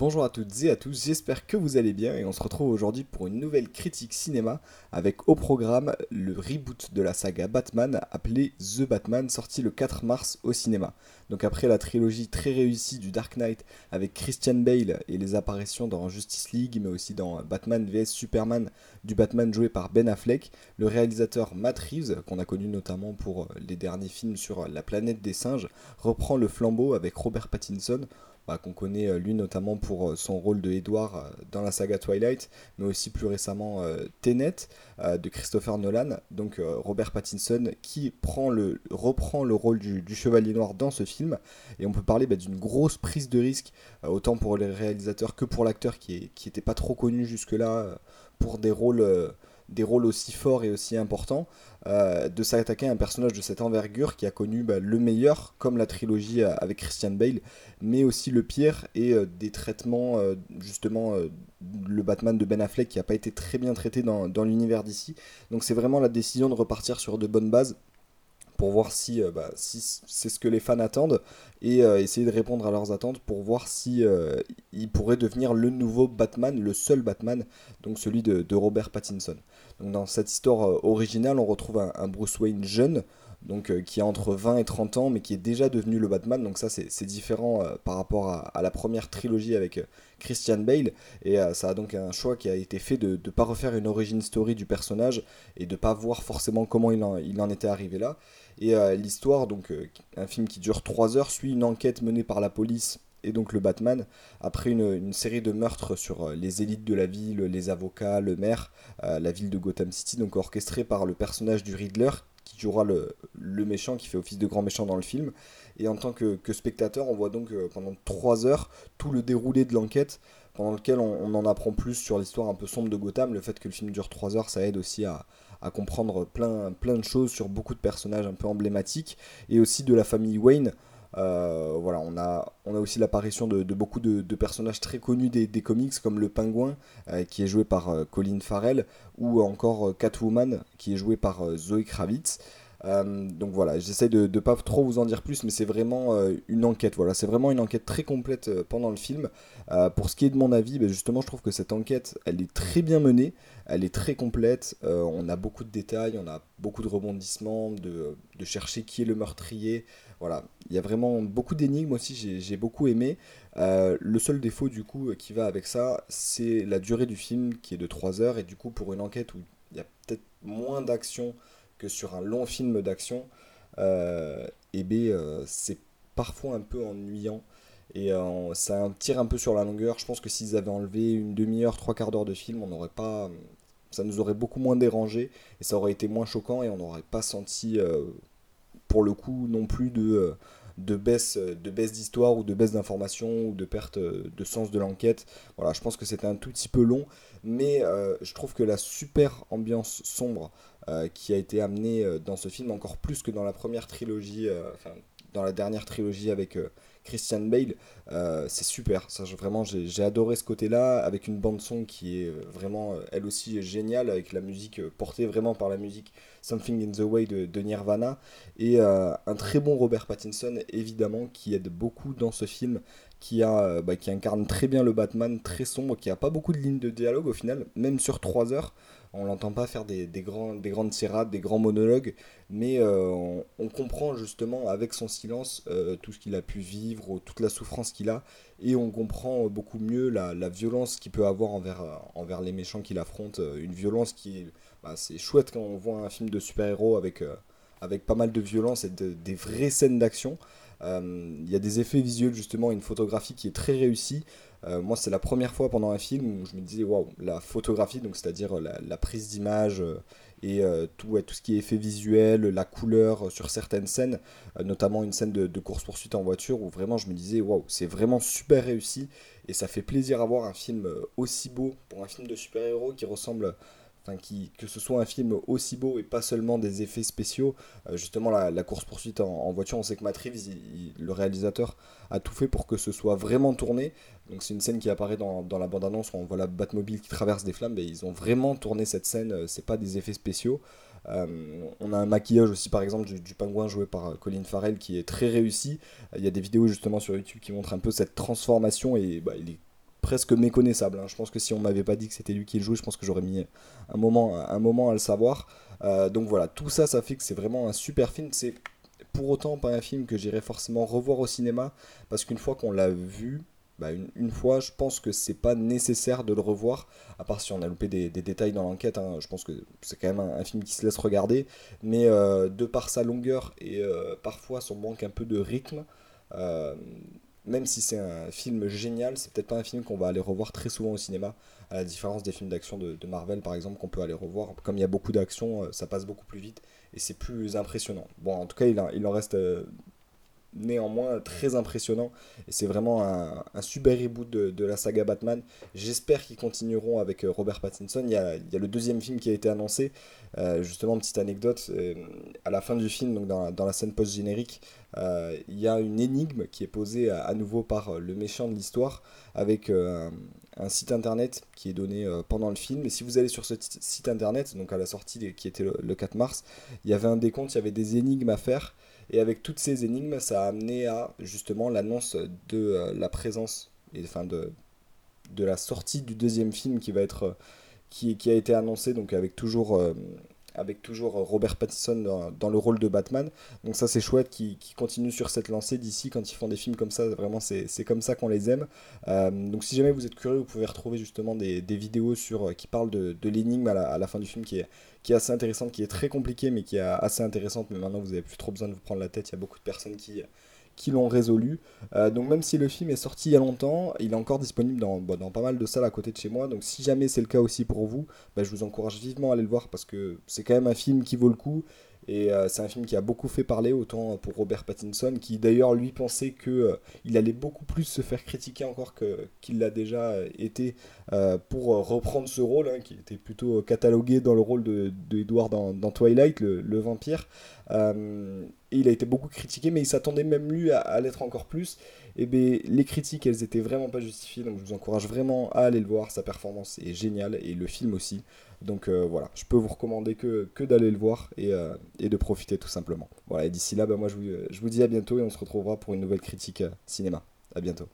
Bonjour à toutes et à tous, j'espère que vous allez bien et on se retrouve aujourd'hui pour une nouvelle critique cinéma avec au programme le reboot de la saga Batman appelé The Batman sorti le 4 mars au cinéma. Donc après la trilogie très réussie du Dark Knight avec Christian Bale et les apparitions dans Justice League mais aussi dans Batman vs Superman du Batman joué par Ben Affleck, le réalisateur Matt Reeves qu'on a connu notamment pour les derniers films sur la planète des singes reprend le flambeau avec Robert Pattinson bah, qu'on connaît euh, lui notamment pour euh, son rôle de Edward euh, dans la saga Twilight, mais aussi plus récemment Tenet de Christopher Nolan. Donc Robert Pattinson qui reprend le rôle du, Chevalier Noir dans ce film. Et on peut parler bah, d'une grosse prise de risque, autant pour les réalisateurs que pour l'acteur qui n'était pas trop connu jusque-là pour des rôles des rôles aussi forts et aussi importants, euh, de s'attaquer à un personnage de cette envergure qui a connu bah, le meilleur, comme la trilogie euh, avec Christian Bale, mais aussi le pire et euh, des traitements, justement, le Batman de Ben Affleck qui n'a pas été très bien traité dans, dans l'univers d'ici. Donc c'est vraiment la décision de repartir sur de bonnes bases pour voir si, euh, bah, c'est ce que les fans attendent et euh, essayer de répondre à leurs attentes pour voir si euh, il pourrait devenir le nouveau Batman, le seul Batman, donc celui de, Robert Pattinson. Dans cette histoire originale, on retrouve un Bruce Wayne jeune, donc euh, qui a entre 20 et 30 ans, mais qui est déjà devenu le Batman. Donc ça, c'est différent euh, par rapport à, la première trilogie avec euh, Christian Bale. Et ça a donc un choix qui a été fait de ne pas refaire une origin story du personnage et de pas voir forcément comment il en, il en était arrivé là. Et l'histoire, donc un film qui dure 3 heures, suit une enquête menée par la police et donc le Batman, après une, série de meurtres sur les élites de la ville, les avocats, le maire, la ville de Gotham City, donc orchestré par le personnage du Riddler, qui jouera le, méchant, qui fait office de grand méchant dans le film. Et en tant que, spectateur, on voit donc euh, pendant trois heures tout le déroulé de l'enquête, pendant lequel on, en apprend plus sur l'histoire un peu sombre de Gotham. Le fait que le film dure trois heures, ça aide aussi à, à comprendre plein, plein de choses sur beaucoup de personnages un peu emblématiques, et aussi de la famille Wayne. Euh, voilà, on a, on a aussi l'apparition de, beaucoup de, personnages très connus des, comics, comme le Pingouin, euh, qui est joué par euh, Colin Farrell, ou encore Catwoman, qui est joué par Zoe Kravitz. Donc voilà, j'essaie de ne pas trop vous en dire plus, mais c'est vraiment une enquête. Voilà, c'est vraiment une enquête très complète pendant le film. pour ce qui est de mon avis, ben, justement, je trouve que cette enquête, elle est très bien menée, elle est très complète. on a beaucoup de détails, on a beaucoup de rebondissements, de, chercher qui est le meurtrier. Voilà, il y a vraiment beaucoup d'énigmes aussi, j'ai beaucoup aimé. Euh, le seul défaut du coup qui va avec ça, c'est la durée du film qui est de 3 heures et du coup pour une enquête où il y a peut-être moins d'action que sur un long film d'action, euh, euh, c'est parfois un peu ennuyant et ça tire un peu sur la longueur. Je pense que s'ils avaient enlevé une demi-heure, trois quarts d'heure de film, on n'aurait pas, ça nous aurait beaucoup moins dérangé et ça aurait été moins choquant et on n'aurait pas senti pour le coup non plus de, euh, de baisse de baisse d'histoire ou de baisse d'information ou de perte euh, de sens de l'enquête. Voilà, je pense que c'était un tout petit peu long, mais euh, je trouve que la super ambiance sombre qui a été amenée dans ce film, encore plus que dans la première trilogie, enfin dans la dernière trilogie avec Christian Bale, c'est super. Ça, vraiment, j'ai adoré ce côté-là, avec une bande-son qui est vraiment, elle aussi, géniale, avec la musique portée vraiment par la musique Something in the Way de, Nirvana, et euh, un très bon Robert Pattinson, évidemment, qui aide beaucoup dans ce film, qui, a, euh, bah, qui incarne très bien le Batman, très sombre, qui a pas beaucoup de lignes de dialogue au final, même sur 3 heures. On l'entend pas faire des, des, grands, des grandes tirades, des grands monologues, mais euh, on, comprend justement avec son silence tout ce qu'il a pu vivre, toute la souffrance qu'il a, et on comprend beaucoup mieux la, la violence qu'il peut avoir envers, envers les méchants qu'il affronte, une violence qui bah, c'est chouette quand on voit un film de super-héros avec, euh, avec pas mal de violence et des vraies scènes d'action. Euh, il y a des effets visuels, justement, une photographie qui est très réussie. Euh, moi, c'est la première fois pendant un film où je me disais, waouh, la photographie, donc c'est-à-dire la, prise d'image et tout, tout ce qui est effet visuel, la couleur sur certaines scènes, notamment une scène de, de course-poursuite en voiture où vraiment je me disais, waouh, c'est vraiment super réussi et ça fait plaisir à voir un film aussi beau pour un film de super-héros qui ressemble que ce soit un film aussi beau et pas seulement des effets spéciaux. Euh, justement, la, course-poursuite en, voiture, on sait que Matt Reeves, le réalisateur, a tout fait pour que ce soit vraiment tourné. Donc c'est une scène qui apparaît dans, la bande-annonce où on voit la Batmobile qui traverse des flammes. Mais ils ont vraiment tourné cette scène, euh, c'est pas des effets spéciaux. Euh, on a un maquillage aussi par exemple du, pingouin joué par Colin Farrell qui est très réussi. Il y a des vidéos justement sur YouTube qui montrent un peu cette transformation et bah, il est presque méconnaissable. Hein. Je pense que si on m'avait pas dit que c'était lui qui le jouait, je pense que j'aurais mis un moment, un moment à le savoir. donc voilà, tout ça, ça fait que c'est vraiment un super film. C'est pour autant pas un film que j'irai forcément revoir au cinéma, parce qu'une fois qu'on l'a vu, bah, une, fois, je pense que c'est pas nécessaire de le revoir, à part si on a loupé des, détails dans l'enquête. Hein. je pense que c'est quand même un, film qui se laisse regarder, mais euh, de par sa longueur et euh, parfois son manque un peu de rythme, euh, même si c'est un film génial, c'est peut-être pas un film qu'on va aller revoir très souvent au cinéma, à la différence des films d'action de, Marvel par exemple, qu'on peut aller revoir. Comme il y a beaucoup d'action, ça passe beaucoup plus vite et c'est plus impressionnant. Bon, en tout cas, il, il en reste néanmoins très impressionnant. Et c'est vraiment un, super reboot de, la saga Batman. J'espère qu'ils continueront avec euh, Robert Pattinson. Il y, a, le deuxième film qui a été annoncé. Euh, justement, petite anecdote, euh, à la fin du film, donc dans, la scène post-générique, il y a une énigme qui est posée à, nouveau par le méchant de l'histoire avec site internet qui est donné pendant le film. Et si vous allez sur ce site internet, donc à la sortie qui était le, le 4 mars, il y avait un décompte, il y avait des énigmes à faire. Et avec toutes ces énigmes, ça a amené à justement l'annonce de euh, la présence, et, enfin de, de la sortie du deuxième film qui va être qui, qui a été annoncé donc avec toujours euh, avec toujours Robert Pattinson dans, le rôle de Batman. Donc ça c'est chouette qui, qui continue sur cette lancée d'ici quand ils font des films comme ça, vraiment c'est comme ça qu'on les aime. Euh, donc si jamais vous êtes curieux, vous pouvez retrouver justement des, des vidéos sur, qui parlent de, l'énigme à la, à la, fin du film qui est, qui est assez intéressante, qui est très compliquée mais qui est assez intéressante, mais maintenant vous n'avez plus trop besoin de vous prendre la tête, il y a beaucoup de personnes qui qui l'ont résolu. Euh, donc même si le film est sorti il y a longtemps, il est encore disponible dans, bah, dans pas mal de salles à côté de chez moi. Donc si jamais c'est le cas aussi pour vous, bah, je vous encourage vivement à aller le voir parce que c'est quand même un film qui vaut le coup. Et euh, c'est un film qui a beaucoup fait parler, autant pour Robert Pattinson, qui d'ailleurs lui pensait qu'il euh, allait beaucoup plus se faire critiquer encore qu'il l'a déjà été pour reprendre ce rôle, hein, qui était plutôt catalogué dans le rôle de, dans, Twilight, le, le vampire. Et il a été beaucoup critiqué, mais il s'attendait même lui à, l'être encore plus. Et bien, les critiques, elles étaient vraiment pas justifiées, donc je vous encourage vraiment à aller le voir. Sa performance est géniale, et le film aussi. Donc euh, voilà, je peux vous recommander que, d'aller le voir et, euh, et, de profiter tout simplement. Voilà, et d'ici là, bah, moi je vous, je vous dis à bientôt et on se retrouvera pour une nouvelle critique euh, cinéma. À bientôt.